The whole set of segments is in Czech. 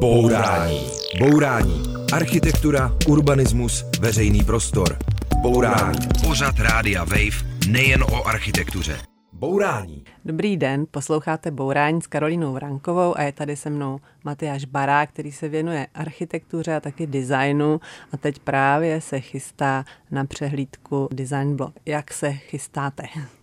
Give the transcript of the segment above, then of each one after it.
Bourání. Bourání. Architektura, urbanismus, veřejný prostor. Bourání. Pořad Rádia Wave nejen o architektuře. Bourání. Dobrý den, posloucháte Bourání s Karolínou Vrankovou a je tady se mnou Matyáš Barák, který se věnuje architektuře a taky designu a teď právě se chystá na přehlídku Design Blog. Jak se chystáte?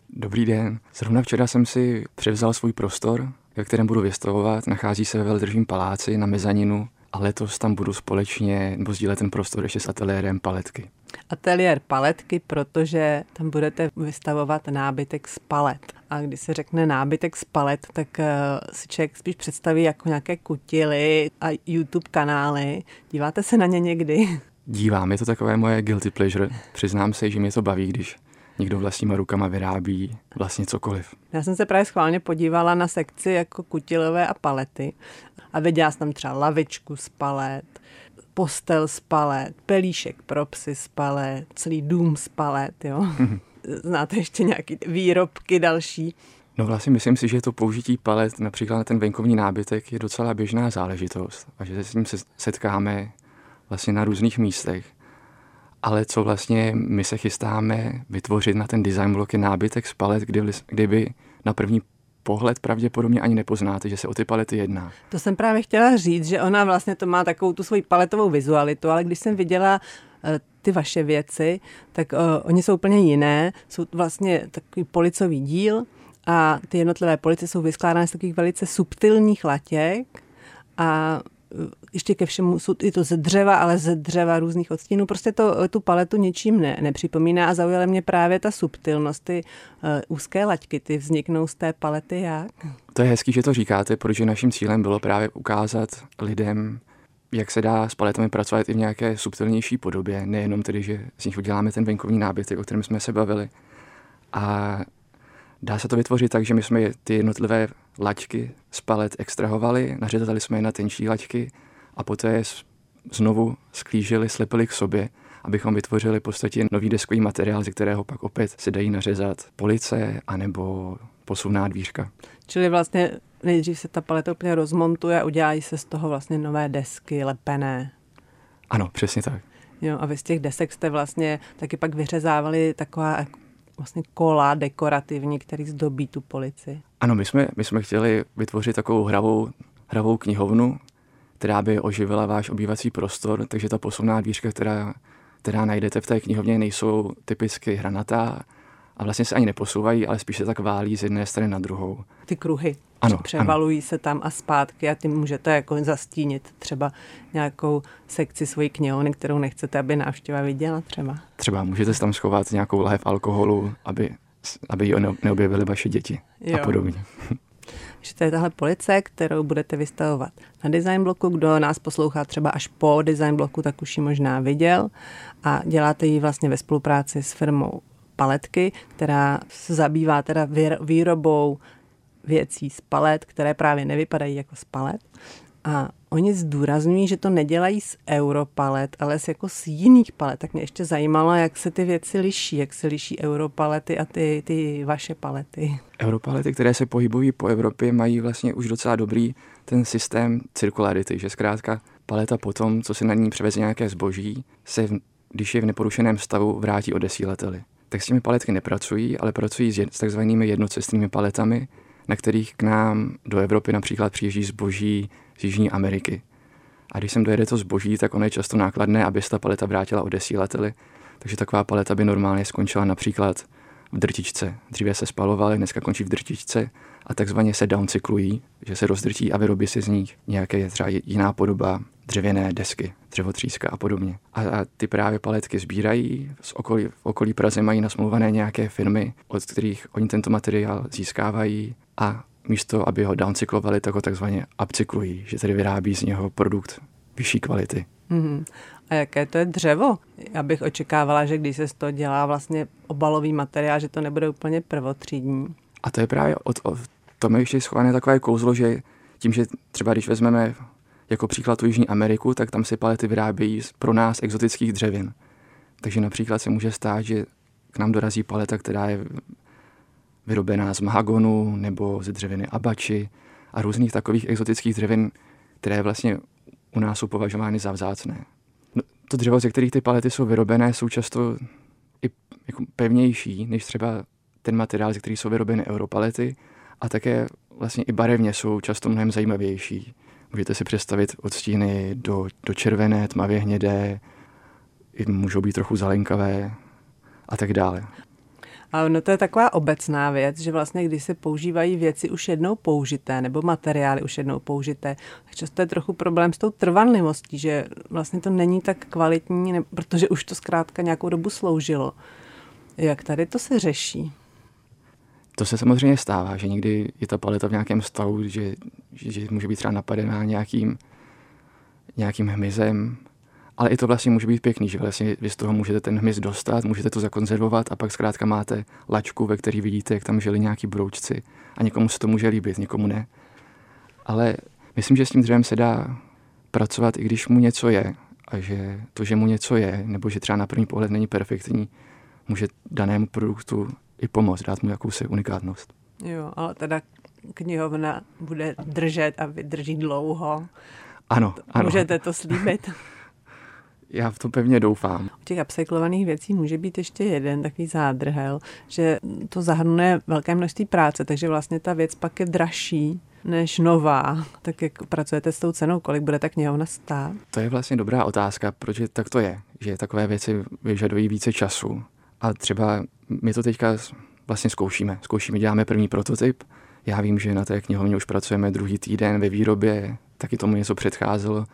Dobrý den. Zrovna včera jsem si převzal svůj prostor, ve kterém budu vystavovat. Nachází se ve Veldržím paláci na mezaninu a letos tam budu společně nebo sdílet ten prostor ještě s ateliérem paletky. Ateliér paletky, protože tam budete vystavovat nábytek z palet. A když se řekne nábytek z palet, tak uh, si člověk spíš představí jako nějaké kutily a YouTube kanály. Díváte se na ně někdy? Dívám, je to takové moje guilty pleasure. Přiznám se, že mě to baví, když někdo vlastníma rukama vyrábí vlastně cokoliv. Já jsem se právě schválně podívala na sekci jako kutilové a palety a viděla jsem tam třeba lavičku z palet, postel z palet, pelíšek pro psy z palet, celý dům z palet, jo. Znáte ještě nějaké výrobky další? No vlastně myslím si, že to použití palet například na ten venkovní nábytek je docela běžná záležitost a že se s ním setkáme vlastně na různých místech ale co vlastně my se chystáme vytvořit na ten design blok je nábytek z palet, kdy, kdyby na první pohled pravděpodobně ani nepoznáte, že se o ty palety jedná. To jsem právě chtěla říct, že ona vlastně to má takovou tu svoji paletovou vizualitu, ale když jsem viděla uh, ty vaše věci, tak uh, oni jsou úplně jiné. Jsou vlastně takový policový díl a ty jednotlivé police jsou vyskládány z takových velice subtilních latěk a ještě ke všemu jsou i to ze dřeva, ale ze dřeva různých odstínů. Prostě to, tu paletu ničím ne, nepřipomíná a zaujala mě právě ta subtilnost, ty uh, úzké laťky, ty vzniknou z té palety jak? To je hezký, že to říkáte, protože naším cílem bylo právě ukázat lidem, jak se dá s paletami pracovat i v nějaké subtilnější podobě, nejenom tedy, že z nich uděláme ten venkovní nábytek, o kterém jsme se bavili. A dá se to vytvořit tak, že my jsme ty jednotlivé laťky z palet extrahovali, nařezali jsme je na tenčí laťky a poté je znovu sklížili, slepili k sobě, abychom vytvořili v podstatě nový deskový materiál, ze kterého pak opět se dají nařezat police anebo posuvná dvířka. Čili vlastně nejdřív se ta paleta úplně rozmontuje a udělají se z toho vlastně nové desky lepené. Ano, přesně tak. Jo, a vy z těch desek jste vlastně taky pak vyřezávali taková vlastně kola dekorativní, který zdobí tu polici. Ano, my jsme, my jsme chtěli vytvořit takovou hravou, hravou knihovnu, která by oživila váš obývací prostor, takže ta posuvná dvířka, která, která najdete v té knihovně, nejsou typicky hranatá a vlastně se ani neposouvají, ale spíš se tak válí z jedné strany na druhou. Ty kruhy ano, převalují ano. se tam a zpátky a tím můžete jako zastínit třeba nějakou sekci svojí knihovny, kterou nechcete, aby návštěva viděla třeba. Třeba můžete tam schovat nějakou lahev alkoholu, aby, aby ji neobjevily vaše děti jo. a podobně. že to je tahle police, kterou budete vystavovat na design bloku. Kdo nás poslouchá třeba až po design bloku, tak už ji možná viděl a děláte ji vlastně ve spolupráci s firmou Paletky, která se zabývá teda výrobou věcí z palet, které právě nevypadají jako z palet. A oni zdůrazňují, že to nedělají z europalet, ale z jako z jiných palet. Tak mě ještě zajímalo, jak se ty věci liší, jak se liší europalety a ty, ty vaše palety. Europalety, které se pohybují po Evropě, mají vlastně už docela dobrý ten systém cirkularity, že zkrátka paleta potom, co se na ní převeze nějaké zboží, se, když je v neporušeném stavu, vrátí odesílateli. Tak s těmi paletky nepracují, ale pracují s takzvanými jednocestnými paletami, na kterých k nám do Evropy například přijíždí zboží z Jižní Ameriky. A když sem dojede to zboží, tak ono je často nákladné, aby se ta paleta vrátila odesílateli. Takže taková paleta by normálně skončila například v drtičce. Dříve se spalovaly, dneska končí v drtičce a takzvaně se downcyklují, že se rozdrtí a vyrobí si z nich nějaké třeba jiná podoba dřevěné desky, dřevotříska a podobně. A, a ty právě paletky sbírají, z okolí, v okolí Praze mají nasmluvané nějaké firmy, od kterých oni tento materiál získávají a místo, aby ho downcyklovali, tak ho takzvaně upcyklují, že tedy vyrábí z něho produkt vyšší kvality. Mm-hmm. A jaké to je dřevo? Já bych očekávala, že když se z toho dělá vlastně obalový materiál, že to nebude úplně prvotřídní. A to je právě od, od tom je ještě schované takové kouzlo, že tím, že třeba když vezmeme jako příklad tu Jižní Ameriku, tak tam se palety vyrábějí z pro nás exotických dřevin. Takže například se může stát, že k nám dorazí paleta, která je vyrobená z mahagonu nebo ze dřeviny abači a různých takových exotických dřevin, které vlastně u nás jsou považovány za vzácné. No, to dřevo, ze kterých ty palety jsou vyrobené, jsou často i jako pevnější než třeba ten materiál, ze kterých jsou vyrobeny europalety a také vlastně i barevně jsou často mnohem zajímavější. Můžete si představit odstíny do, do červené, tmavě hnědé, můžou být trochu zelenkavé a tak dále. A no to je taková obecná věc, že vlastně když se používají věci už jednou použité nebo materiály už jednou použité, tak často je trochu problém s tou trvanlivostí, že vlastně to není tak kvalitní, ne, protože už to zkrátka nějakou dobu sloužilo. Jak tady to se řeší? To se samozřejmě stává, že někdy je ta paleta v nějakém stavu, že, že, že může být třeba napadená nějakým, nějakým hmyzem, ale i to vlastně může být pěkný, že vlastně vy z toho můžete ten hmyz dostat, můžete to zakonzervovat a pak zkrátka máte lačku, ve které vidíte, jak tam žili nějaký broučci a někomu se to může líbit, někomu ne. Ale myslím, že s tím dřevem se dá pracovat, i když mu něco je a že to, že mu něco je, nebo že třeba na první pohled není perfektní, může danému produktu i pomoct, dát mu jakousi unikátnost. Jo, ale teda knihovna bude držet a vydrží dlouho. Ano, ano. Můžete to slíbit? Já v to pevně doufám. U těch upcyklovaných věcí může být ještě jeden takový zádrhel, že to zahrnuje velké množství práce, takže vlastně ta věc pak je dražší než nová. Tak jak pracujete s tou cenou, kolik bude ta knihovna stát? To je vlastně dobrá otázka, proč tak to je, že takové věci vyžadují více času. A třeba my to teďka vlastně zkoušíme. Zkoušíme, děláme první prototyp. Já vím, že na té knihovně už pracujeme druhý týden ve výrobě, taky tomu něco předcházelo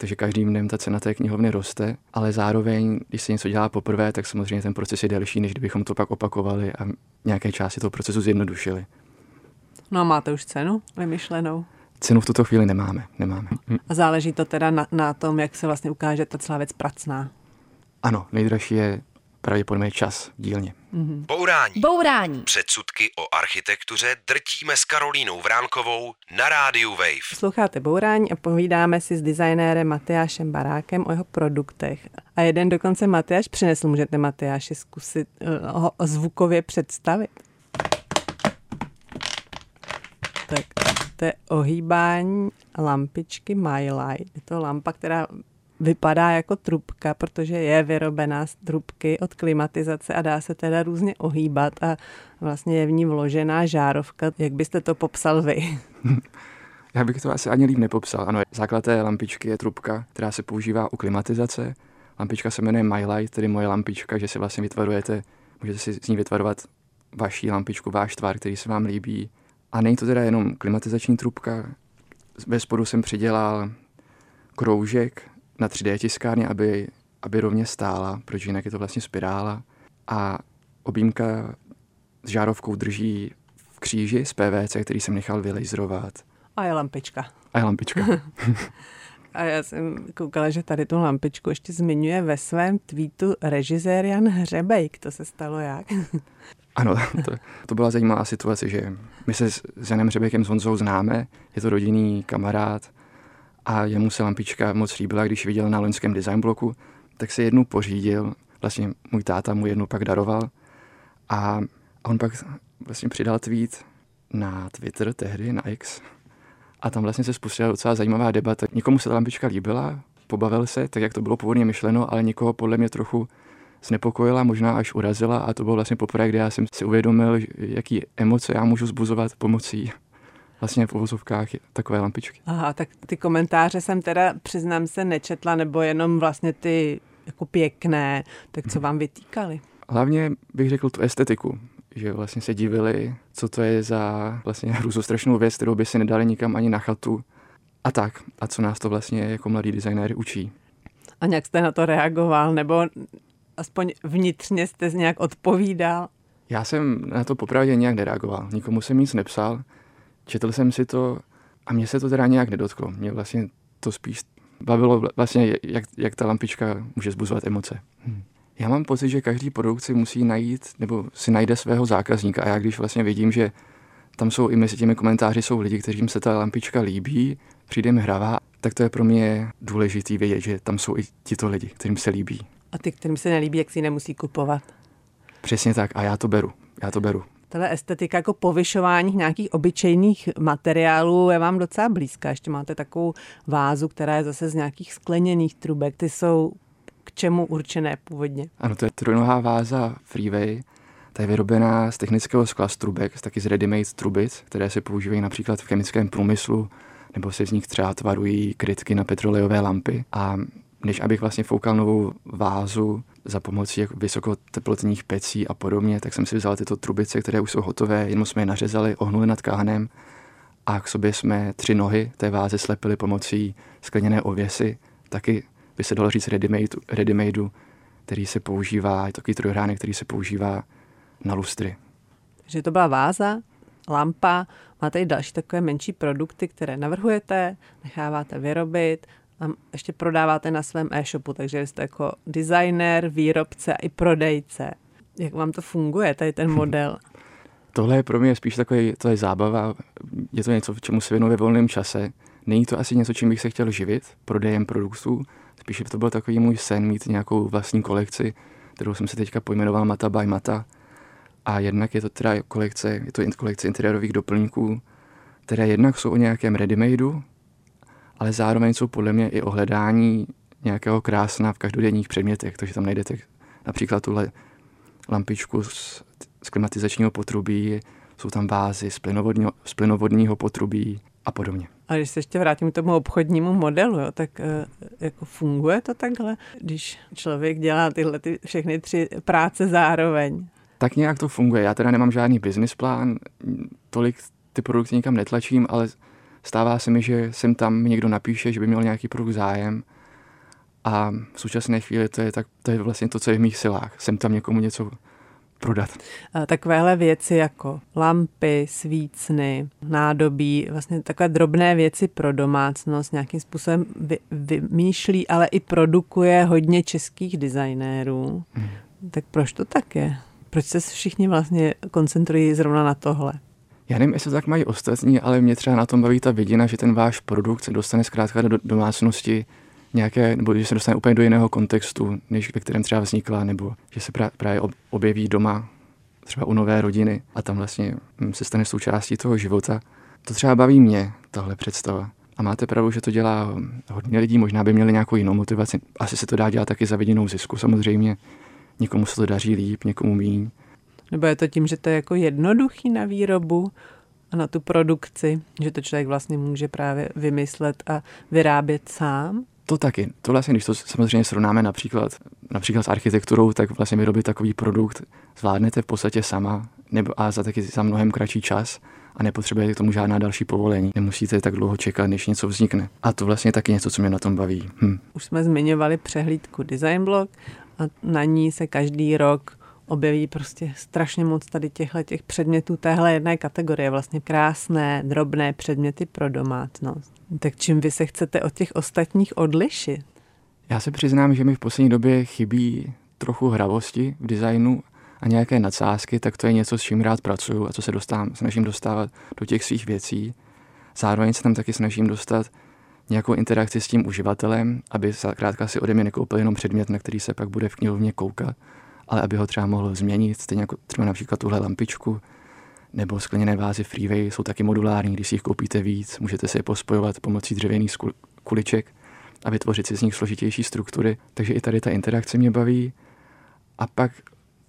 takže každým dnem ta cena té knihovny roste, ale zároveň, když se něco dělá poprvé, tak samozřejmě ten proces je delší, než kdybychom to pak opakovali a nějaké části toho procesu zjednodušili. No a máte už cenu vymyšlenou? Cenu v tuto chvíli nemáme, nemáme. A záleží to teda na, na tom, jak se vlastně ukáže ta celá věc pracná. Ano, nejdražší je pravděpodobně čas v dílně. Mm-hmm. Bourání. Bourání. Předsudky o architektuře drtíme s Karolínou Vránkovou na rádiu Wave. Sloucháte Bourání a povídáme si s designérem Matyášem Barákem o jeho produktech. A jeden dokonce Matyáš přinesl. Můžete Matyáši zkusit uh, ho zvukově představit? Tak to je ohýbání lampičky My Light. Je to lampa, která vypadá jako trubka, protože je vyrobená z trubky od klimatizace a dá se teda různě ohýbat a vlastně je v ní vložená žárovka. Jak byste to popsal vy? Já bych to asi ani líp nepopsal. Ano, základ té lampičky je trubka, která se používá u klimatizace. Lampička se jmenuje My Light, tedy moje lampička, že si vlastně vytvarujete, můžete si z ní vytvarovat vaší lampičku, váš tvar, který se vám líbí. A není to teda jenom klimatizační trubka. Ve spodu jsem přidělal kroužek na 3D tiskárně, aby, aby rovně stála, protože jinak je to vlastně spirála. A objímka s žárovkou drží v kříži z PVC, který jsem nechal vylejzrovat. A je lampička. A je lampička. A já jsem koukala, že tady tu lampičku ještě zmiňuje ve svém tweetu režisér Jan Hřebejk. To se stalo jak? Ano, to, to byla zajímavá situace, že my se s Janem Hřebejkem s Honzou známe, je to rodinný kamarád a jemu se lampička moc líbila, když viděl na loňském design bloku, tak se jednu pořídil, vlastně můj táta mu jednu pak daroval. A on pak vlastně přidal tweet na Twitter tehdy, na X. A tam vlastně se spustila docela zajímavá debata. Nikomu se ta lampička líbila, pobavil se, tak jak to bylo původně myšleno, ale někoho podle mě trochu znepokojila, možná až urazila. A to bylo vlastně poprvé, kdy já jsem si uvědomil, jaký emoce já můžu zbuzovat pomocí vlastně v uvozovkách takové lampičky. Aha, tak ty komentáře jsem teda, přiznám se, nečetla, nebo jenom vlastně ty jako pěkné, tak co vám vytýkali? Hlavně bych řekl tu estetiku, že vlastně se divili, co to je za vlastně hrůzostrašnou věc, kterou by si nedali nikam ani na chatu. A tak, a co nás to vlastně jako mladý designéry učí. A nějak jste na to reagoval, nebo aspoň vnitřně jste nějak odpovídal? Já jsem na to popravdě nějak nereagoval. Nikomu jsem nic nepsal. Četl jsem si to a mě se to teda nějak nedotklo. Mě vlastně to spíš bavilo vlastně, jak, jak ta lampička může zbuzovat emoce. Hmm. Já mám pocit, že každý produkt si musí najít, nebo si najde svého zákazníka. A já když vlastně vidím, že tam jsou i mezi těmi komentáři jsou lidi, kteřím se ta lampička líbí, přijde mi hravá, tak to je pro mě důležitý vědět, že tam jsou i tito lidi, kterým se líbí. A ty, kterým se nelíbí, jak si nemusí kupovat. Přesně tak a já to beru. Já to beru. Tahle estetika jako povyšování nějakých obyčejných materiálů je vám docela blízká. Ještě máte takovou vázu, která je zase z nějakých skleněných trubek. Ty jsou k čemu určené původně? Ano, to je trojnohá váza Freeway. Ta je vyrobená z technického skla z trubek, taky z ready-made trubic, které se používají například v chemickém průmyslu, nebo se z nich třeba tvarují krytky na petrolejové lampy. A než abych vlastně foukal novou vázu za pomocí jako vysokoteplotních pecí a podobně, tak jsem si vzal tyto trubice, které už jsou hotové, jenom jsme je nařezali, ohnuli nad káhnem a k sobě jsme tři nohy té váze slepili pomocí skleněné ověsy, taky by se dalo říct ready-made, který se používá, je takový trojhránek, který se používá na lustry. Že to byla váza, lampa, máte i další takové menší produkty, které navrhujete, necháváte vyrobit ještě prodáváte na svém e-shopu, takže jste jako designer, výrobce i prodejce. Jak vám to funguje, tady ten model? Tohle je pro mě spíš takový, to je zábava, je to něco, čemu se věnuji ve volném čase. Není to asi něco, čím bych se chtěl živit, prodejem produktů, spíš to byl takový můj sen mít nějakou vlastní kolekci, kterou jsem si teďka pojmenoval Mata by Mata. A jednak je to teda kolekce, je to kolekce interiérových doplňků, které jednak jsou o nějakém readymadeu, ale zároveň jsou podle mě i o hledání nějakého krásna v každodenních předmětech, takže tam najdete například tuhle lampičku z, z klimatizačního potrubí, jsou tam vázy z plynovodního, z plynovodního potrubí a podobně. A když se ještě vrátím k tomu obchodnímu modelu, jo, tak e, jako funguje to takhle, když člověk dělá tyhle ty všechny tři práce zároveň? Tak nějak to funguje. Já teda nemám žádný business plán, tolik ty produkty nikam netlačím, ale stává se mi, že sem tam někdo napíše, že by měl nějaký produkt zájem a v současné chvíli to je, tak, to je vlastně to, co je v mých silách. Sem tam někomu něco prodat. Takovéhle věci jako lampy, svícny, nádobí, vlastně takové drobné věci pro domácnost nějakým způsobem vy, vymýšlí, ale i produkuje hodně českých designérů. Hmm. Tak proč to tak je? Proč se všichni vlastně koncentrují zrovna na tohle? Já nevím, jestli to tak mají ostatní, ale mě třeba na tom baví ta vidina, že ten váš produkt se dostane zkrátka do domácnosti nějaké, nebo že se dostane úplně do jiného kontextu, než ve kterém třeba vznikla, nebo že se právě objeví doma, třeba u nové rodiny a tam vlastně hm, se stane součástí toho života. To třeba baví mě, tahle představa. A máte pravdu, že to dělá hodně lidí, možná by měli nějakou jinou motivaci. Asi se to dá dělat taky za vidinou zisku samozřejmě. Někomu se to daří líp, někomu míň. Nebo je to tím, že to je jako jednoduchý na výrobu a na tu produkci, že to člověk vlastně může právě vymyslet a vyrábět sám? To taky. To vlastně, když to samozřejmě srovnáme například, například s architekturou, tak vlastně vyrobit takový produkt zvládnete v podstatě sama nebo a za taky za mnohem kratší čas a nepotřebujete k tomu žádná další povolení. Nemusíte tak dlouho čekat, než něco vznikne. A to vlastně taky něco, co mě na tom baví. Hm. Už jsme zmiňovali přehlídku Design Blog a na ní se každý rok objeví prostě strašně moc tady těchto těch předmětů téhle jedné kategorie, vlastně krásné, drobné předměty pro domácnost. Tak čím vy se chcete od těch ostatních odlišit? Já se přiznám, že mi v poslední době chybí trochu hravosti v designu a nějaké nadsázky, tak to je něco, s čím rád pracuju a co se dostávám, snažím dostávat do těch svých věcí. Zároveň se tam taky snažím dostat nějakou interakci s tím uživatelem, aby krátka si ode mě nekoupil jenom předmět, na který se pak bude v knihovně koukat, ale aby ho třeba mohl změnit, stejně jako třeba například tuhle lampičku, nebo skleněné vázy Freeway jsou taky modulární, když si jich koupíte víc, můžete si je pospojovat pomocí dřevěných kuliček a vytvořit si z nich složitější struktury. Takže i tady ta interakce mě baví. A pak,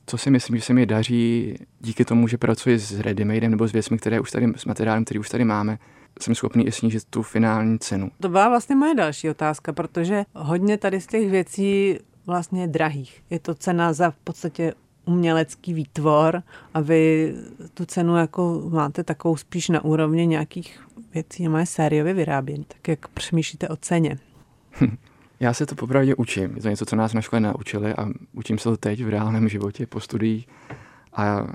co si myslím, že se mi daří díky tomu, že pracuji s readymadem nebo s věcmi, které už tady, s materiálem, který už tady máme, jsem schopný i snížit tu finální cenu. To byla vlastně moje další otázka, protože hodně tady z těch věcí vlastně drahých. Je to cena za v podstatě umělecký výtvor a vy tu cenu jako máte takovou spíš na úrovni nějakých věcí, má sériově vyrábění. Tak jak přemýšlíte o ceně? Já se to popravdě učím. Je to něco, co nás na škole naučili a učím se to teď v reálném životě po studiích. A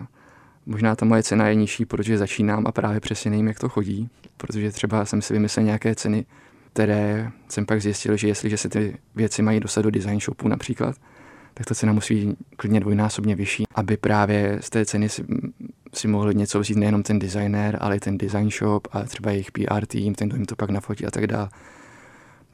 možná ta moje cena je nižší, protože začínám a právě přesně nevím, jak to chodí. Protože třeba jsem si vymyslel nějaké ceny, které jsem pak zjistil, že jestliže se ty věci mají dostat do design shopu například, tak ta cena musí být klidně dvojnásobně vyšší, aby právě z té ceny si, si mohl něco vzít nejenom ten designer, ale i ten design shop a třeba jejich PR tým, ten, kdo jim to pak nafotí a tak dále.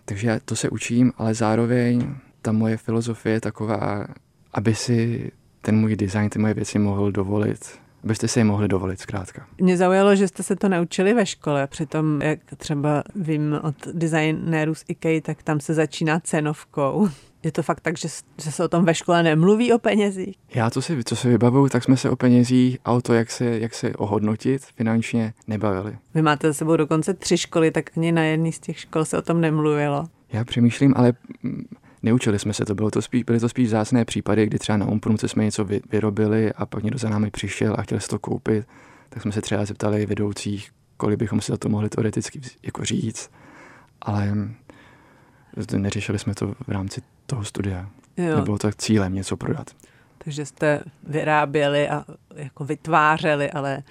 Takže to se učím, ale zároveň ta moje filozofie je taková, aby si ten můj design, ty moje věci mohl dovolit abyste si je mohli dovolit zkrátka. Mě zaujalo, že jste se to naučili ve škole, přitom jak třeba vím od designérů z IKEA, tak tam se začíná cenovkou. Je to fakt tak, že, že se o tom ve škole nemluví o penězích? Já to si, co si vybavuju, tak jsme se o penězích a o to, jak se, jak se ohodnotit finančně, nebavili. Vy máte za sebou dokonce tři školy, tak ani na jedné z těch škol se o tom nemluvilo. Já přemýšlím, ale mm, neučili jsme se to, bylo to spíš, byly to spíš zásné případy, kdy třeba na Umprumce jsme něco vy, vyrobili a pak někdo za námi přišel a chtěl si to koupit, tak jsme se třeba zeptali vedoucích, kolik bychom si za to mohli teoreticky jako říct, ale neřešili jsme to v rámci toho studia. Jo. Nebylo to cílem něco prodat. Takže jste vyráběli a jako vytvářeli, ale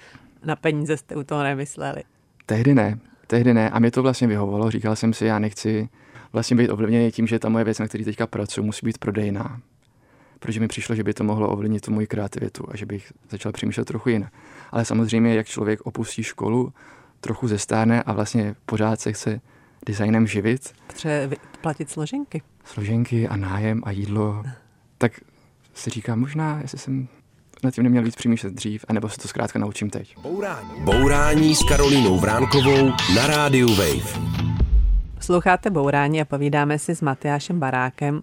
na peníze jste u toho nemysleli. Tehdy ne, tehdy ne a mě to vlastně vyhovovalo. Říkal jsem si, já nechci vlastně být ovlivněný tím, že ta moje věc, na který teďka pracuji, musí být prodejná. Protože mi přišlo, že by to mohlo ovlivnit tu moji kreativitu a že bych začal přemýšlet trochu jinak. Ale samozřejmě, jak člověk opustí školu, trochu zestárne a vlastně pořád se chce designem živit. Třeba platit složenky. Složenky a nájem a jídlo. Tak si říkám, možná, jestli jsem na tím neměl víc přemýšlet dřív, anebo se to zkrátka naučím teď. Bourání, Bourání s Karolínou Vránkovou na rádiu Wave. Sloucháte Bourání a povídáme si s Matyášem Barákem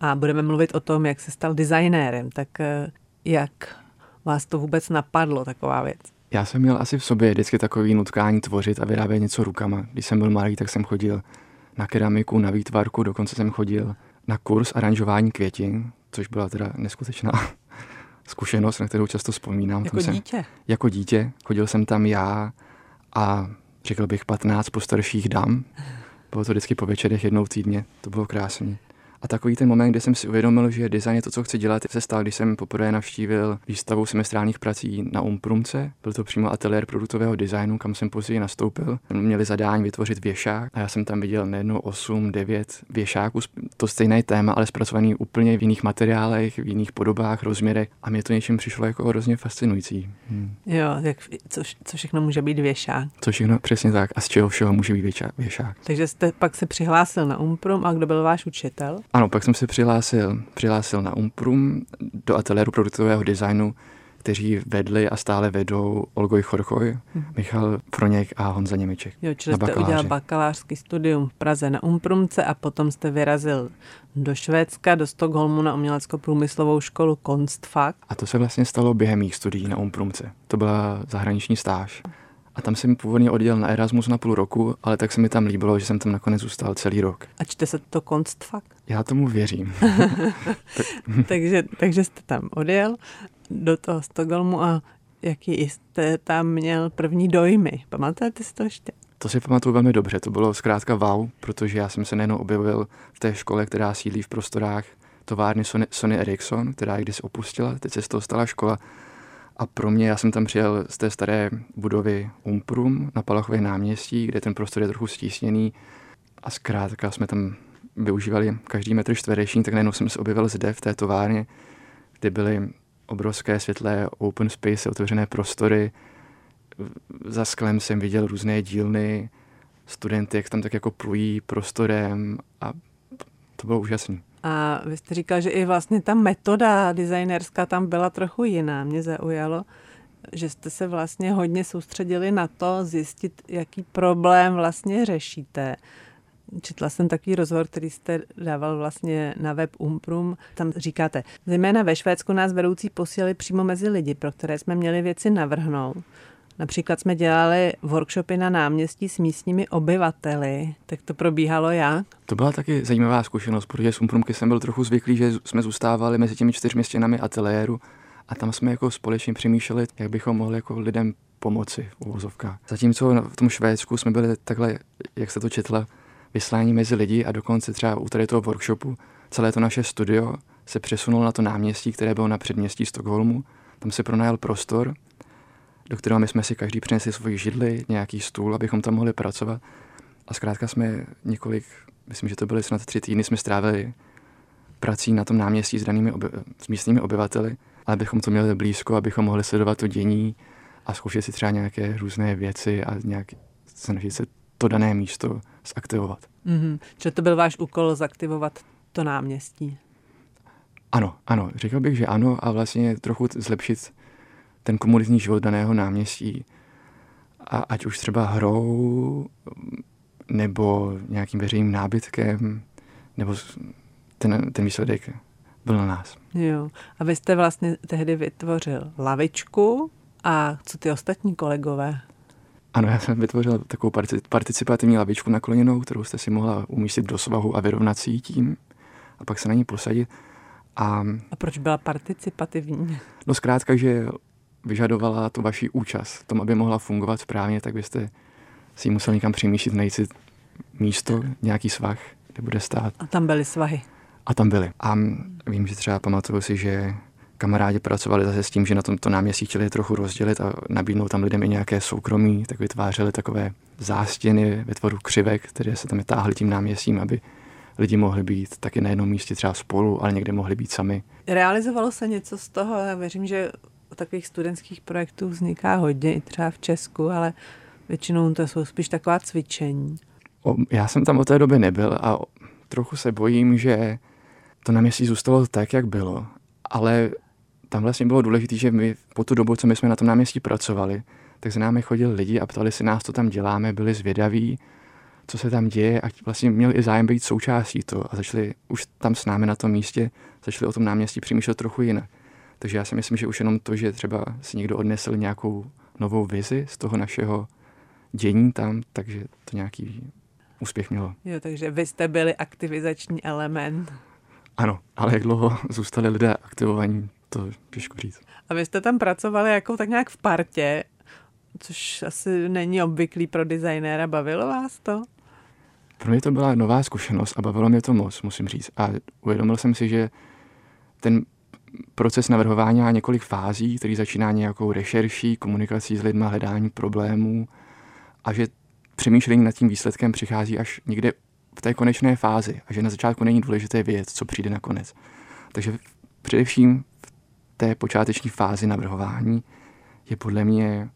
a budeme mluvit o tom, jak se stal designérem. Tak eh, jak vás to vůbec napadlo, taková věc? Já jsem měl asi v sobě vždycky takový nutkání tvořit a vyrábět něco rukama. Když jsem byl malý, tak jsem chodil na keramiku, na výtvarku, dokonce jsem chodil na kurz aranžování květin, což byla teda neskutečná zkušenost, na kterou často vzpomínám. Jako jsem, dítě? Jako dítě. Chodil jsem tam já a řekl bych 15 postarších dam. Bylo to vždycky po večerech jednou týdně, to bylo krásné. A takový ten moment, kdy jsem si uvědomil, že design je to, co chci dělat, se stal, když jsem poprvé navštívil výstavu semestrálních prací na Umprumce. Byl to přímo ateliér produktového designu, kam jsem později nastoupil. Měli zadání vytvořit věšák a já jsem tam viděl nejednou 8, 9 věšáků, to stejné téma, ale zpracovaný úplně v jiných materiálech, v jiných podobách, rozměrech a mě to něčím přišlo jako hrozně fascinující. Hmm. Jo, jak, co, co všechno může být věšák. Co všechno, přesně tak. A z čeho všeho může být věšák. věšák. Takže jste pak se přihlásil na Umprum a kdo byl váš učitel? Ano, pak jsem se přihlásil, přihlásil na Umprum do ateliéru produktového designu, kteří vedli a stále vedou Olgoj Chorchoj, hmm. Michal Froněk a Honza Němeček. Jo, čili jste udělal bakalářský studium v Praze na Umprumce a potom jste vyrazil do Švédska, do Stockholmu na umělecko-průmyslovou školu Konstfak. A to se vlastně stalo během mých studií na Umprumce. To byla zahraniční stáž. A tam jsem původně oddělil na Erasmus na půl roku, ale tak se mi tam líbilo, že jsem tam nakonec zůstal celý rok. A čte se to Konstfak? Já tomu věřím. takže, takže jste tam odjel do toho Stockholmu a jaký jste tam měl první dojmy? Pamatujete si to ještě? To si pamatuju velmi dobře, to bylo zkrátka wow, protože já jsem se nejenom objevil v té škole, která sídlí v prostorách továrny Sony, Sony Ericsson, která když opustila, teď se z toho stala škola. A pro mě, já jsem tam přijel z té staré budovy Umprum na Palachově náměstí, kde ten prostor je trochu stísněný a zkrátka jsme tam využívali každý metr čtvereční, tak najednou jsem se objevil zde v té továrně, kde byly obrovské světlé open space, otevřené prostory. Za sklem jsem viděl různé dílny, studenty, jak tam tak jako plují prostorem a to bylo úžasné. A vy jste říkal, že i vlastně ta metoda designerská tam byla trochu jiná. Mě zaujalo, že jste se vlastně hodně soustředili na to zjistit, jaký problém vlastně řešíte. Četla jsem takový rozhovor, který jste dával vlastně na web Umprum. Tam říkáte, zejména ve Švédsku nás vedoucí posílali přímo mezi lidi, pro které jsme měli věci navrhnout. Například jsme dělali workshopy na náměstí s místními obyvateli. Tak to probíhalo jak? To byla taky zajímavá zkušenost, protože z Umprumky jsem byl trochu zvyklý, že jsme zůstávali mezi těmi čtyřmi stěnami ateliéru a tam jsme jako společně přemýšleli, jak bychom mohli jako lidem pomoci v uvozovkách. Zatímco v tom Švédsku jsme byli takhle, jak se to četla, vyslání mezi lidi a dokonce třeba u tady toho workshopu celé to naše studio se přesunulo na to náměstí, které bylo na předměstí Stockholmu. Tam se pronajal prostor, do kterého my jsme si každý přinesli svoji židli, nějaký stůl, abychom tam mohli pracovat. A zkrátka jsme několik, myslím, že to byly snad tři týdny, jsme strávili prací na tom náměstí s danými oby, s místními obyvateli, ale bychom to měli blízko, abychom mohli sledovat to dění a zkoušet si třeba nějaké různé věci a nějak snažit se to dané místo zaktivovat. Mm-hmm. Čili to byl váš úkol zaktivovat to náměstí? Ano, ano, řekl bych, že ano a vlastně trochu zlepšit ten komunitní život daného náměstí. A ať už třeba hrou, nebo nějakým veřejným nábytkem, nebo ten, ten výsledek byl na nás. Jo. A vy jste vlastně tehdy vytvořil lavičku a co ty ostatní kolegové? Ano, já jsem vytvořil takovou participativní lavičku nakloněnou, kterou jste si mohla umístit do svahu a vyrovnat si tím a pak se na ní posadit. A, a proč byla participativní? No zkrátka, že vyžadovala tu vaši účast v tom, aby mohla fungovat správně, tak byste si ji musel někam přemýšlet, najít si místo, nějaký svah, kde bude stát. A tam byly svahy. A tam byly. A vím, že třeba pamatuju si, že kamarádi pracovali zase s tím, že na tomto náměstí chtěli trochu rozdělit a nabídnout tam lidem i nějaké soukromí, tak vytvářeli takové zástěny ve tvaru křivek, které se tam táhly tím náměstím, aby lidi mohli být taky na jednom místě třeba spolu, ale někde mohli být sami. Realizovalo se něco z toho? Já věřím, že takových studentských projektů vzniká hodně, i třeba v Česku, ale většinou to jsou spíš taková cvičení. Já jsem tam od té doby nebyl a trochu se bojím, že to náměstí zůstalo tak, jak bylo, ale tam vlastně bylo důležité, že my po tu dobu, co my jsme na tom náměstí pracovali, tak za námi chodili lidi a ptali si nás, co tam děláme, byli zvědaví, co se tam děje a vlastně měli i zájem být součástí to a začali už tam s námi na tom místě, začali o tom náměstí přemýšlet trochu jinak. Takže já si myslím, že už jenom to, že třeba si někdo odnesl nějakou novou vizi z toho našeho dění tam, takže to nějaký úspěch mělo. Jo, takže vy jste byli aktivizační element. Ano, ale jak dlouho zůstali lidé aktivovaní, to těžko říct. A vy jste tam pracovali jako tak nějak v partě, což asi není obvyklý pro designéra. Bavilo vás to? Pro mě to byla nová zkušenost a bavilo mě to moc, musím říct. A uvědomil jsem si, že ten proces navrhování má několik fází, který začíná nějakou rešerší, komunikací s lidmi, hledání problémů a že přemýšlení nad tím výsledkem přichází až někde v té konečné fázi a že na začátku není důležité vědět, co přijde nakonec. Takže především v té počáteční fázi navrhování je podle mě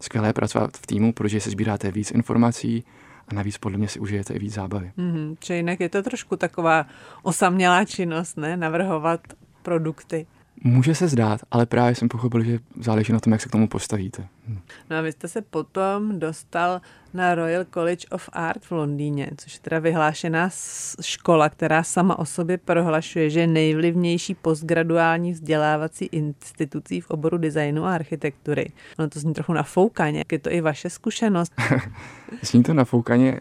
skvělé pracovat v týmu, protože se sbíráte víc informací a navíc podle mě si užijete i víc zábavy. Mm-hmm. Čiže jinak je to trošku taková osamělá činnost, ne? Navrhovat produkty. Může se zdát, ale právě jsem pochopil, že záleží na tom, jak se k tomu postavíte. Hm. No a vy jste se potom dostal na Royal College of Art v Londýně, což je teda vyhlášená škola, která sama o sobě prohlašuje, že je nejvlivnější postgraduální vzdělávací institucí v oboru designu a architektury. No to zní trochu nafoukaně. Je to i vaše zkušenost? zní to nafoukaně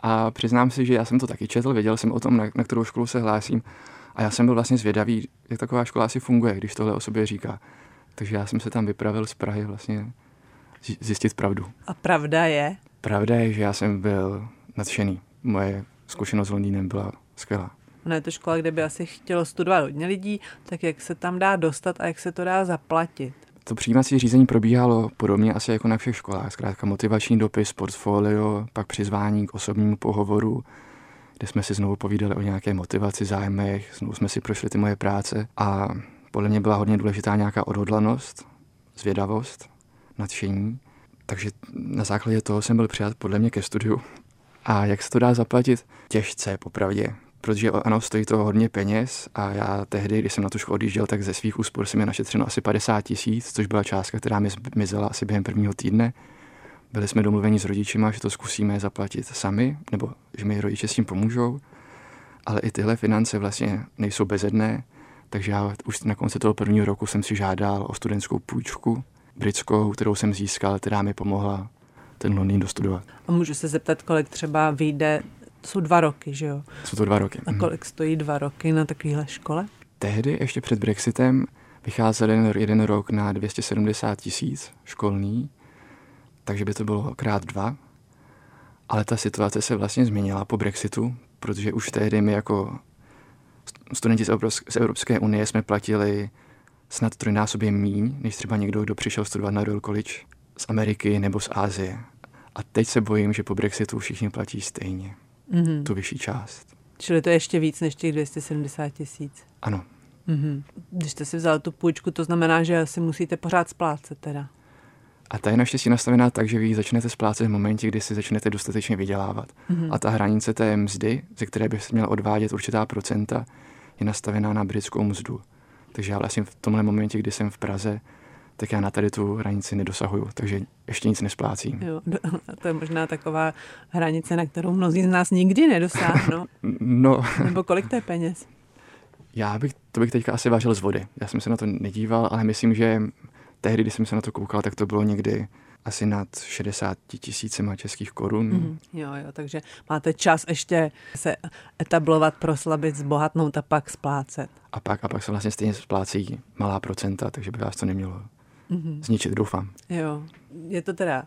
a přiznám si, že já jsem to taky četl, věděl jsem o tom, na, na kterou školu se hlásím a já jsem byl vlastně zvědavý, jak taková škola asi funguje, když tohle o sobě říká. Takže já jsem se tam vypravil z Prahy vlastně zjistit pravdu. A pravda je? Pravda je, že já jsem byl nadšený. Moje zkušenost s Londýnem byla skvělá. No je to škola, kde by asi chtělo studovat hodně lidí, tak jak se tam dá dostat a jak se to dá zaplatit? To přijímací řízení probíhalo podobně asi jako na všech školách. Zkrátka motivační dopis, portfolio, pak přizvání k osobnímu pohovoru, kde jsme si znovu povídali o nějaké motivaci, zájmech, znovu jsme si prošli ty moje práce a podle mě byla hodně důležitá nějaká odhodlanost, zvědavost, nadšení. Takže na základě toho jsem byl přijat podle mě ke studiu. A jak se to dá zaplatit? Těžce, popravdě. Protože ano, stojí to hodně peněz a já tehdy, když jsem na tu školu odjížděl, tak ze svých úspor jsem mi našetřeno asi 50 tisíc, což byla částka, která mi zmizela asi během prvního týdne. Byli jsme domluveni s rodičima, že to zkusíme zaplatit sami, nebo že mi rodiče s tím pomůžou. Ale i tyhle finance vlastně nejsou bezedné, takže já už na konci toho prvního roku jsem si žádal o studentskou půjčku britskou, kterou jsem získal, která mi pomohla ten Londýn dostudovat. A můžu se zeptat, kolik třeba vyjde, to jsou dva roky, že jo? Jsou to dva roky. A mhm. kolik stojí dva roky na takovéhle škole? Tehdy, ještě před Brexitem, vycházel jeden, jeden rok na 270 tisíc školní takže by to bylo krát dva. Ale ta situace se vlastně změnila po Brexitu, protože už tehdy my jako studenti z Evropské unie jsme platili snad trojnásobně míň, než třeba někdo, kdo přišel studovat na Royal College z Ameriky nebo z Ázie. A teď se bojím, že po Brexitu všichni platí stejně mm-hmm. tu vyšší část. Čili to je ještě víc než těch 270 tisíc. Ano. Mm-hmm. Když jste si vzal tu půjčku, to znamená, že si musíte pořád splácet teda. A ta je naštěstí nastavená tak, že vy ji začnete splácet v momentě, kdy si začnete dostatečně vydělávat. Mm-hmm. A ta hranice té mzdy, ze které by se měl odvádět určitá procenta, je nastavená na britskou mzdu. Takže já vlastně v tomhle momentě, kdy jsem v Praze, tak já na tady tu hranici nedosahuju, takže ještě nic nesplácím. Jo, to je možná taková hranice, na kterou mnozí z nás nikdy nedosáhnou. No. Nebo kolik to je peněz? Já bych, to bych teďka asi vařil z vody. Já jsem se na to nedíval, ale myslím, že tehdy, když jsem se na to koukal, tak to bylo někdy asi nad 60 tisícima českých korun. Mm, jo, jo, takže máte čas ještě se etablovat, proslabit, zbohatnout a pak splácet. A pak, a pak se vlastně stejně splácí malá procenta, takže by vás to nemělo mm-hmm. zničit, doufám. Jo, je to teda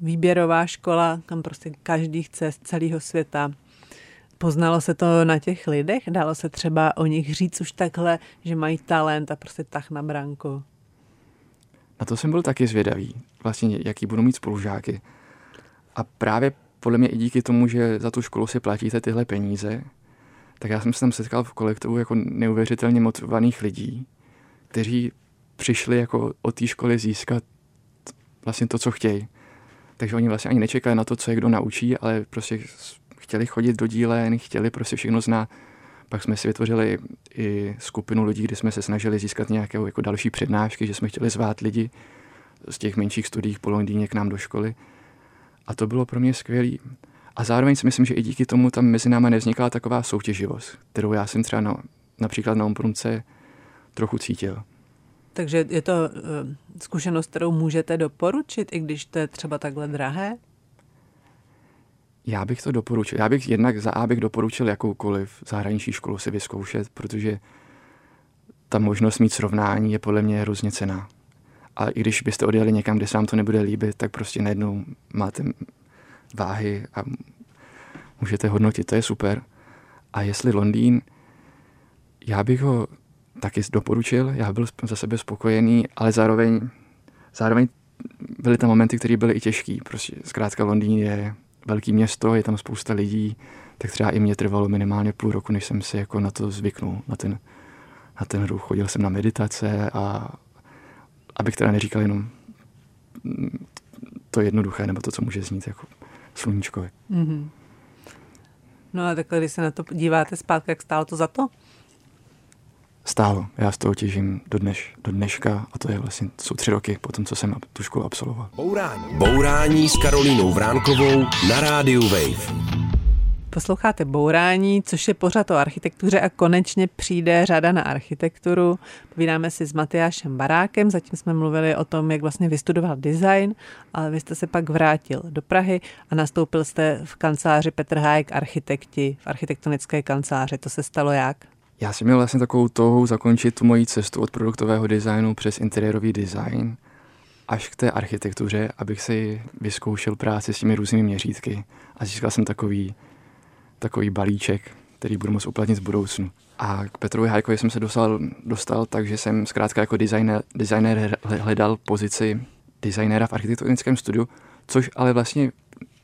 výběrová škola, kam prostě každý chce z celého světa. Poznalo se to na těch lidech? Dalo se třeba o nich říct už takhle, že mají talent a prostě tak na branku? Na to jsem byl taky zvědavý, vlastně jaký budou mít spolužáky. A právě podle mě i díky tomu, že za tu školu si platíte tyhle peníze, tak já jsem se tam setkal v kolektivu jako neuvěřitelně motivovaných lidí, kteří přišli jako od té školy získat vlastně to, co chtějí. Takže oni vlastně ani nečekali na to, co je kdo naučí, ale prostě chtěli chodit do dílen, chtěli prostě všechno znát. Pak jsme si vytvořili i skupinu lidí, kde jsme se snažili získat nějaké jako další přednášky, že jsme chtěli zvát lidi z těch menších studií po Londýně k nám do školy. A to bylo pro mě skvělé. A zároveň si myslím, že i díky tomu tam mezi náma nevznikla taková soutěživost, kterou já jsem třeba na, například na Omprumce trochu cítil. Takže je to uh, zkušenost, kterou můžete doporučit, i když to je třeba takhle drahé? Já bych to doporučil. Já bych jednak za A bych doporučil jakoukoliv zahraniční školu si vyzkoušet, protože ta možnost mít srovnání je podle mě hrozně cená. A i když byste odjeli někam, kde se vám to nebude líbit, tak prostě najednou máte váhy a můžete hodnotit, to je super. A jestli Londýn, já bych ho taky doporučil, já byl za sebe spokojený, ale zároveň, zároveň byly tam momenty, které byly i těžké. Prostě zkrátka Londýn je velký město, je tam spousta lidí, tak třeba i mě trvalo minimálně půl roku, než jsem si jako na to zvyknul, na ten, na ten ruch. Chodil jsem na meditace a abych teda neříkal jenom to jednoduché, nebo to, co může znít jako sluníčkovi. Mm-hmm. No a takhle, když se na to díváte zpátky, jak stálo to za to? Stálo. Já z toho těžím do, dneš, do dneška a to je vlastně, to jsou tři roky po tom, co jsem tu školu absolvoval. Bourání. Bourání s Karolínou Vránkovou na rádiu Wave. Posloucháte Bourání, což je pořad o architektuře a konečně přijde řada na architekturu. Povídáme si s Matyášem Barákem, zatím jsme mluvili o tom, jak vlastně vystudoval design, ale vy jste se pak vrátil do Prahy a nastoupil jste v kanceláři Petr Hájek Architekti, v architektonické kanceláři. To se stalo jak? Já jsem měl vlastně takovou touhu zakončit tu moji cestu od produktového designu přes interiérový design až k té architektuře, abych si vyzkoušel práci s těmi různými měřítky a získal jsem takový, takový balíček, který budu moct uplatnit v budoucnu. A k Petrovi Hajkovi jsem se dostal, dostal takže jsem zkrátka jako designer, designer hledal pozici designéra v architektonickém studiu, což ale vlastně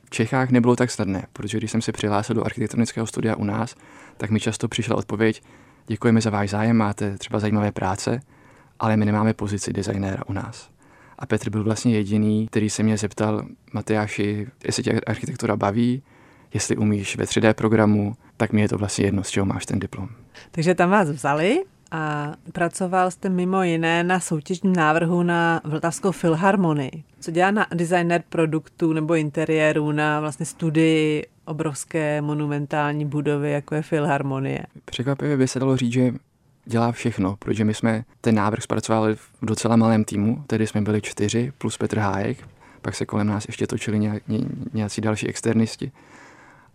v Čechách nebylo tak snadné, protože když jsem se přihlásil do architektonického studia u nás, tak mi často přišla odpověď, děkujeme za váš zájem, máte třeba zajímavé práce, ale my nemáme pozici designéra u nás. A Petr byl vlastně jediný, který se mě zeptal, Matyáši, jestli tě architektura baví, jestli umíš ve 3D programu, tak mi je to vlastně jedno, z čeho máš ten diplom. Takže tam vás vzali a pracoval jste mimo jiné na soutěžním návrhu na Vltavskou filharmonii. Co dělá na designer produktů nebo interiérů na vlastně studii obrovské monumentální budovy, jako je Filharmonie. Překvapivě by se dalo říct, že dělá všechno, protože my jsme ten návrh zpracovali v docela malém týmu, tedy jsme byli čtyři plus Petr Hájek, pak se kolem nás ještě točili nějací další externisti.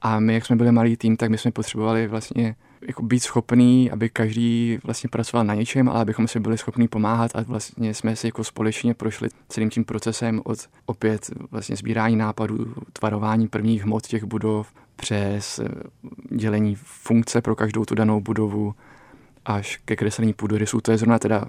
A my, jak jsme byli malý tým, tak my jsme potřebovali vlastně jako být schopný, aby každý vlastně pracoval na něčem, ale abychom si byli schopni pomáhat a vlastně jsme si jako společně prošli celým tím procesem od opět vlastně sbírání nápadů, tvarování prvních hmot těch budov, přes eh, dělení funkce pro každou tu danou budovu, až ke kreslení půdorysů. To je zrovna teda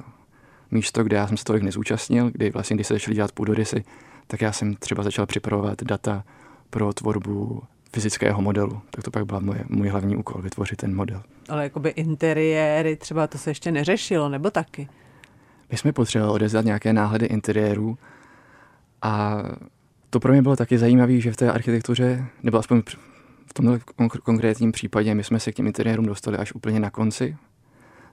místo, kde já jsem se tolik nezúčastnil, kdy vlastně, když se začali dělat půdorysy, tak já jsem třeba začal připravovat data pro tvorbu fyzického modelu. Tak to pak byl můj, můj hlavní úkol, vytvořit ten model. Ale jakoby interiéry, třeba to se ještě neřešilo, nebo taky? My jsme potřebovali odezdat nějaké náhledy interiérů a to pro mě bylo taky zajímavé, že v té architektuře, nebo aspoň v tomhle konkrétním případě, my jsme se k těm interiérům dostali až úplně na konci.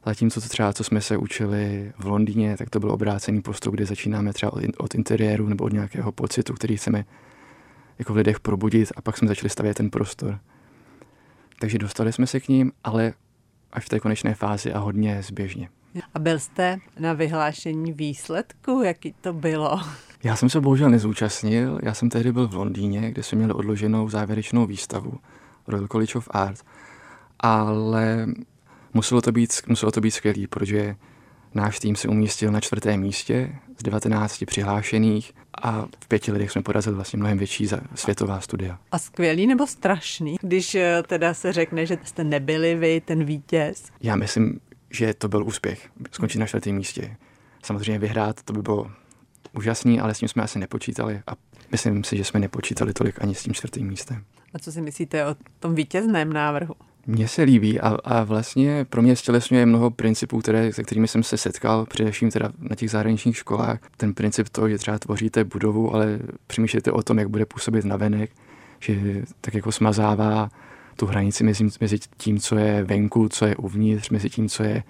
Zatímco to třeba, co jsme se učili v Londýně, tak to byl obrácený postup, kdy začínáme třeba od interiéru nebo od nějakého pocitu, který chceme jako v lidech probudit a pak jsme začali stavět ten prostor. Takže dostali jsme se k ním, ale až v té konečné fázi a hodně zběžně. A byl jste na vyhlášení výsledku? Jaký to bylo? Já jsem se bohužel nezúčastnil. Já jsem tehdy byl v Londýně, kde jsme měli odloženou závěrečnou výstavu Royal College of Art. Ale muselo to být, muselo to být skvělý, protože náš tým se umístil na čtvrtém místě z 19 přihlášených a v pěti lidech jsme porazili vlastně mnohem větší světová studia. A skvělý nebo strašný, když eh, teda se řekne, že jste nebyli vy ten vítěz? Já myslím, že to byl úspěch, skončit na čtvrtém místě. Samozřejmě vyhrát, to by bylo úžasný, ale s tím jsme asi nepočítali a myslím si, že jsme nepočítali tolik ani s tím čtvrtým místem. A co si myslíte o tom vítězném návrhu? Mně se líbí a, a vlastně pro mě stělesňuje mnoho principů, které, se kterými jsem se setkal, především teda na těch zahraničních školách. Ten princip toho, že třeba tvoříte budovu, ale přemýšlíte o tom, jak bude působit navenek, že tak jako smazává tu hranici mezi, mezi tím, co je venku, co je uvnitř, mezi tím, co je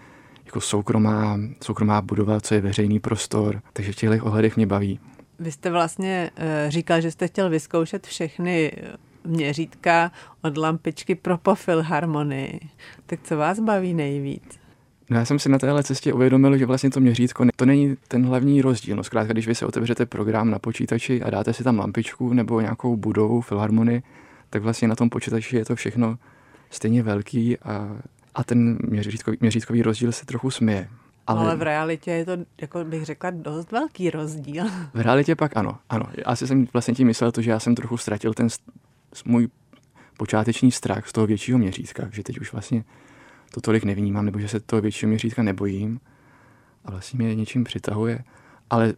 jako soukromá, soukromá budova, co je veřejný prostor. Takže v těchto ohledech mě baví. Vy jste vlastně uh, říkal, že jste chtěl vyzkoušet všechny eh, měřítka od lampičky pro pofilharmonii. Tak co vás baví nejvíc? No já jsem si na téhle cestě uvědomil, že vlastně to měřítko, to není ten hlavní rozdíl. No zkrátka, když vy se otevřete program na počítači a dáte si tam lampičku nebo nějakou budovu, filharmonii, tak vlastně na tom počítači je to všechno stejně velký a, a ten měřítkový, měřítkový rozdíl se trochu směje. Ale, ale v realitě je to, jako bych řekla, dost velký rozdíl. V realitě pak ano, ano. Asi jsem vlastně tím myslel to, že já jsem trochu ztratil ten můj počáteční strach z toho většího měřítka, že teď už vlastně to tolik nevnímám, nebo že se toho většího měřítka nebojím a vlastně mě něčím přitahuje. Ale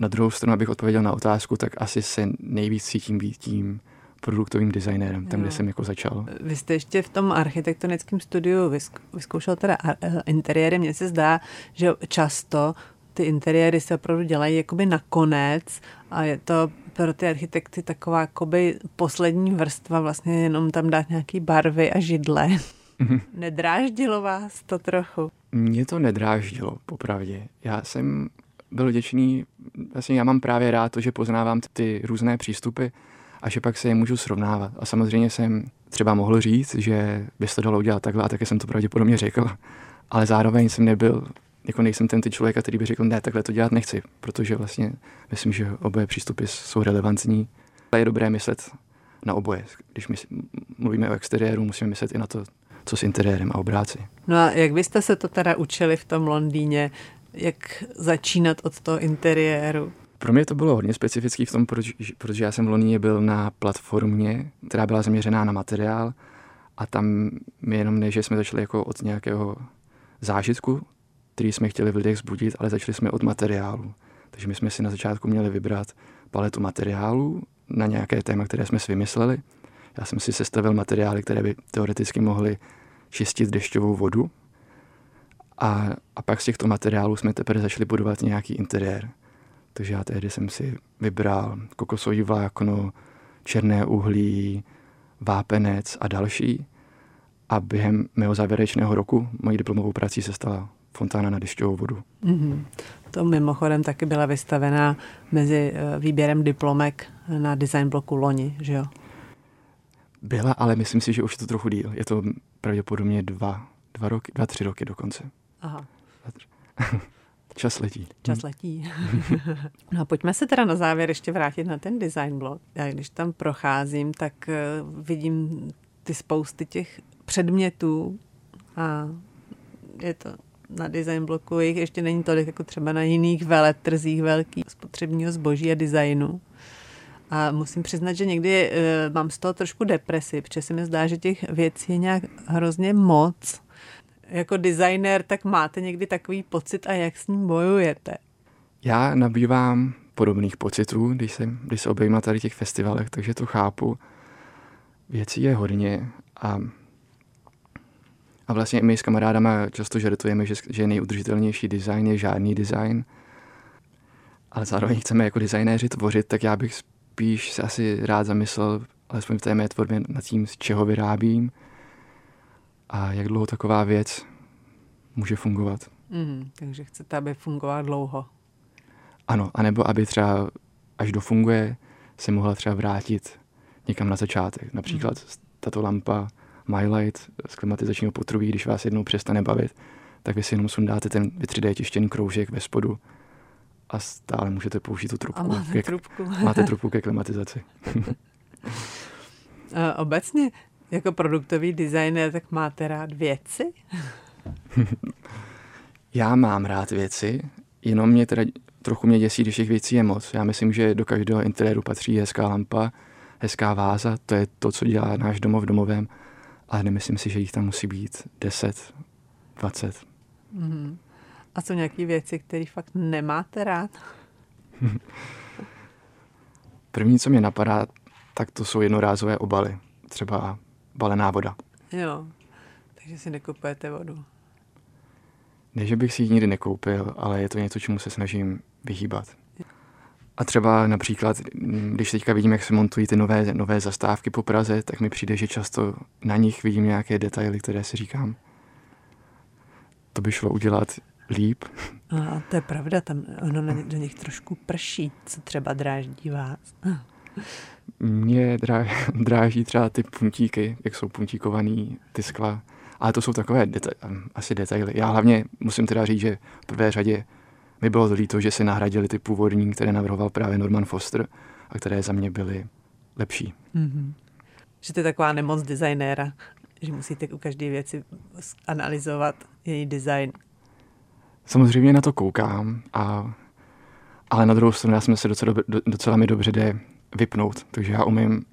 na druhou stranu, abych odpověděl na otázku, tak asi se nejvíc cítím být tím produktovým designérem, tam, kde jsem jako začal. Vy jste ještě v tom architektonickém studiu vyzkoušel teda eh, interiéry. Mně se zdá, že často ty interiéry se opravdu dělají jakoby nakonec a je to pro ty architekty taková jakoby poslední vrstva, vlastně jenom tam dát nějaký barvy a židle. Mm-hmm. Nedráždilo vás to trochu? Mě to nedráždilo, popravdě. Já jsem byl vděčný, vlastně já mám právě rád to, že poznávám ty různé přístupy a že pak se je můžu srovnávat. A samozřejmě jsem třeba mohl říct, že by se to dalo udělat takhle a také jsem to pravděpodobně řekl, ale zároveň jsem nebyl, jako nejsem ten ty člověk, který by řekl, ne, takhle to dělat nechci, protože vlastně myslím, že oboje přístupy jsou relevantní. A je dobré myslet na oboje. Když my mluvíme o exteriéru, musíme myslet i na to, co s interiérem a obráci. No a jak byste se to teda učili v tom Londýně? Jak začínat od toho interiéru? Pro mě to bylo hodně specifický v tom, proč, protože já jsem v Londýně byl na platformě, která byla zaměřená na materiál a tam my jenom ne, že jsme začali jako od nějakého zážitku, který jsme chtěli v lidech zbudit, ale začali jsme od materiálu. Takže my jsme si na začátku měli vybrat paletu materiálů na nějaké téma, které jsme si vymysleli. Já jsem si sestavil materiály, které by teoreticky mohly čistit dešťovou vodu. A, a pak z těchto materiálů jsme teprve začali budovat nějaký interiér. Takže já tehdy jsem si vybral kokosový vlákno, černé uhlí, vápenec a další. A během mého závěrečného roku mojí diplomovou prací se stala fontána na dešťovou vodu. Mm-hmm. To mimochodem taky byla vystavená mezi eh, výběrem diplomek na design bloku loni, že jo? Byla, ale myslím si, že už je to trochu díl. Je to pravděpodobně dva, dva roky, dva, tři roky dokonce. Aha. Čas letí. Čas letí. no a pojďme se teda na závěr ještě vrátit na ten design blog. Já když tam procházím, tak uh, vidím ty spousty těch předmětů a je to na design bloku, jich ještě není tolik jako třeba na jiných veletrzích velkých spotřebního zboží a designu. A musím přiznat, že někdy uh, mám z toho trošku depresi, protože se mi zdá, že těch věcí je nějak hrozně moc jako designer, tak máte někdy takový pocit a jak s ním bojujete? Já nabývám podobných pocitů, když, jsem, když se objevím na tady těch festivalech, takže to chápu. Věcí je hodně a, a vlastně my s kamarádama často žartujeme, že, že nejudržitelnější design je žádný design, ale zároveň chceme jako designéři tvořit, tak já bych spíš se asi rád zamyslel, alespoň v té mé tvorbě, nad tím, z čeho vyrábím, a jak dlouho taková věc může fungovat. Mm, takže chcete, aby fungoval dlouho. Ano, anebo aby třeba, až dofunguje, se mohla třeba vrátit někam na začátek. Například mm. tato lampa MyLight z klimatizačního potrubí, když vás jednou přestane bavit, tak vy si jenom sundáte ten 3D tištěný kroužek ve spodu a stále můžete použít tu trubku. A máte ke, trubku. máte trubku ke klimatizaci. Obecně jako produktový designer, tak máte rád věci? Já mám rád věci, jenom mě teda trochu mě děsí, když těch věcí je moc. Já myslím, že do každého interiéru patří hezká lampa, hezká váza, to je to, co dělá náš domov domovem, ale nemyslím si, že jich tam musí být 10, 20. Mm-hmm. A co nějaké věci, které fakt nemáte rád? První, co mě napadá, tak to jsou jednorázové obaly. Třeba balená voda. Jo, takže si nekupujete vodu. Ne, že bych si ji nikdy nekoupil, ale je to něco, čemu se snažím vyhýbat. A třeba například, když teďka vidím, jak se montují ty nové, nové zastávky po Praze, tak mi přijde, že často na nich vidím nějaké detaily, které si říkám, to by šlo udělat líp. A to je pravda, tam ono na, do nich trošku prší, co třeba dráždí vás. Mě dráží třeba ty puntíky, jak jsou puntíkovaný ty skla. Ale to jsou takové deta- asi detaily. Já hlavně musím teda říct, že v prvé řadě mi bylo líto, že se nahradili ty původní, které navrhoval právě Norman Foster a které za mě byly lepší. Mm-hmm. Že to je taková nemoc designéra, že musíte u každé věci analyzovat její design. Samozřejmě na to koukám, a, ale na druhou stranu já jsem se docela, docela mi dobře jde vypnout, takže já umím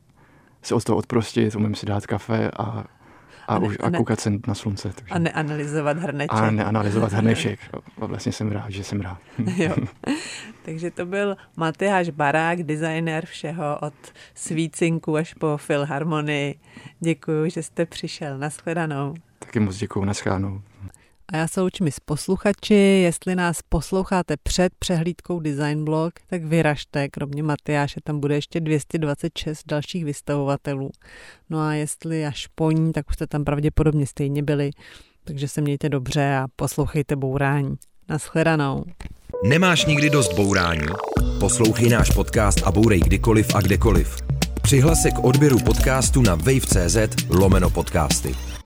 se od toho odprostit, umím si dát kafe a a, ne, už, a koukat se na slunce. Takže. A neanalyzovat hrneček. A neanalyzovat hrneček. A vlastně jsem rád, že jsem rád. jo. Takže to byl Matyáš Barák, designer všeho od svícinku až po filharmonii. Děkuji, že jste přišel. Naschledanou. Taky moc děkuji. Naschledanou. A já se učím s posluchači, jestli nás posloucháte před přehlídkou Design Blog, tak vyražte, kromě Matyáše tam bude ještě 226 dalších vystavovatelů. No a jestli až po ní, tak už jste tam pravděpodobně stejně byli, takže se mějte dobře a poslouchejte bourání. Naschledanou. Nemáš nikdy dost bourání? Poslouchej náš podcast a bourej kdykoliv a kdekoliv. Přihlas se k odběru podcastu na wave.cz lomeno podcasty.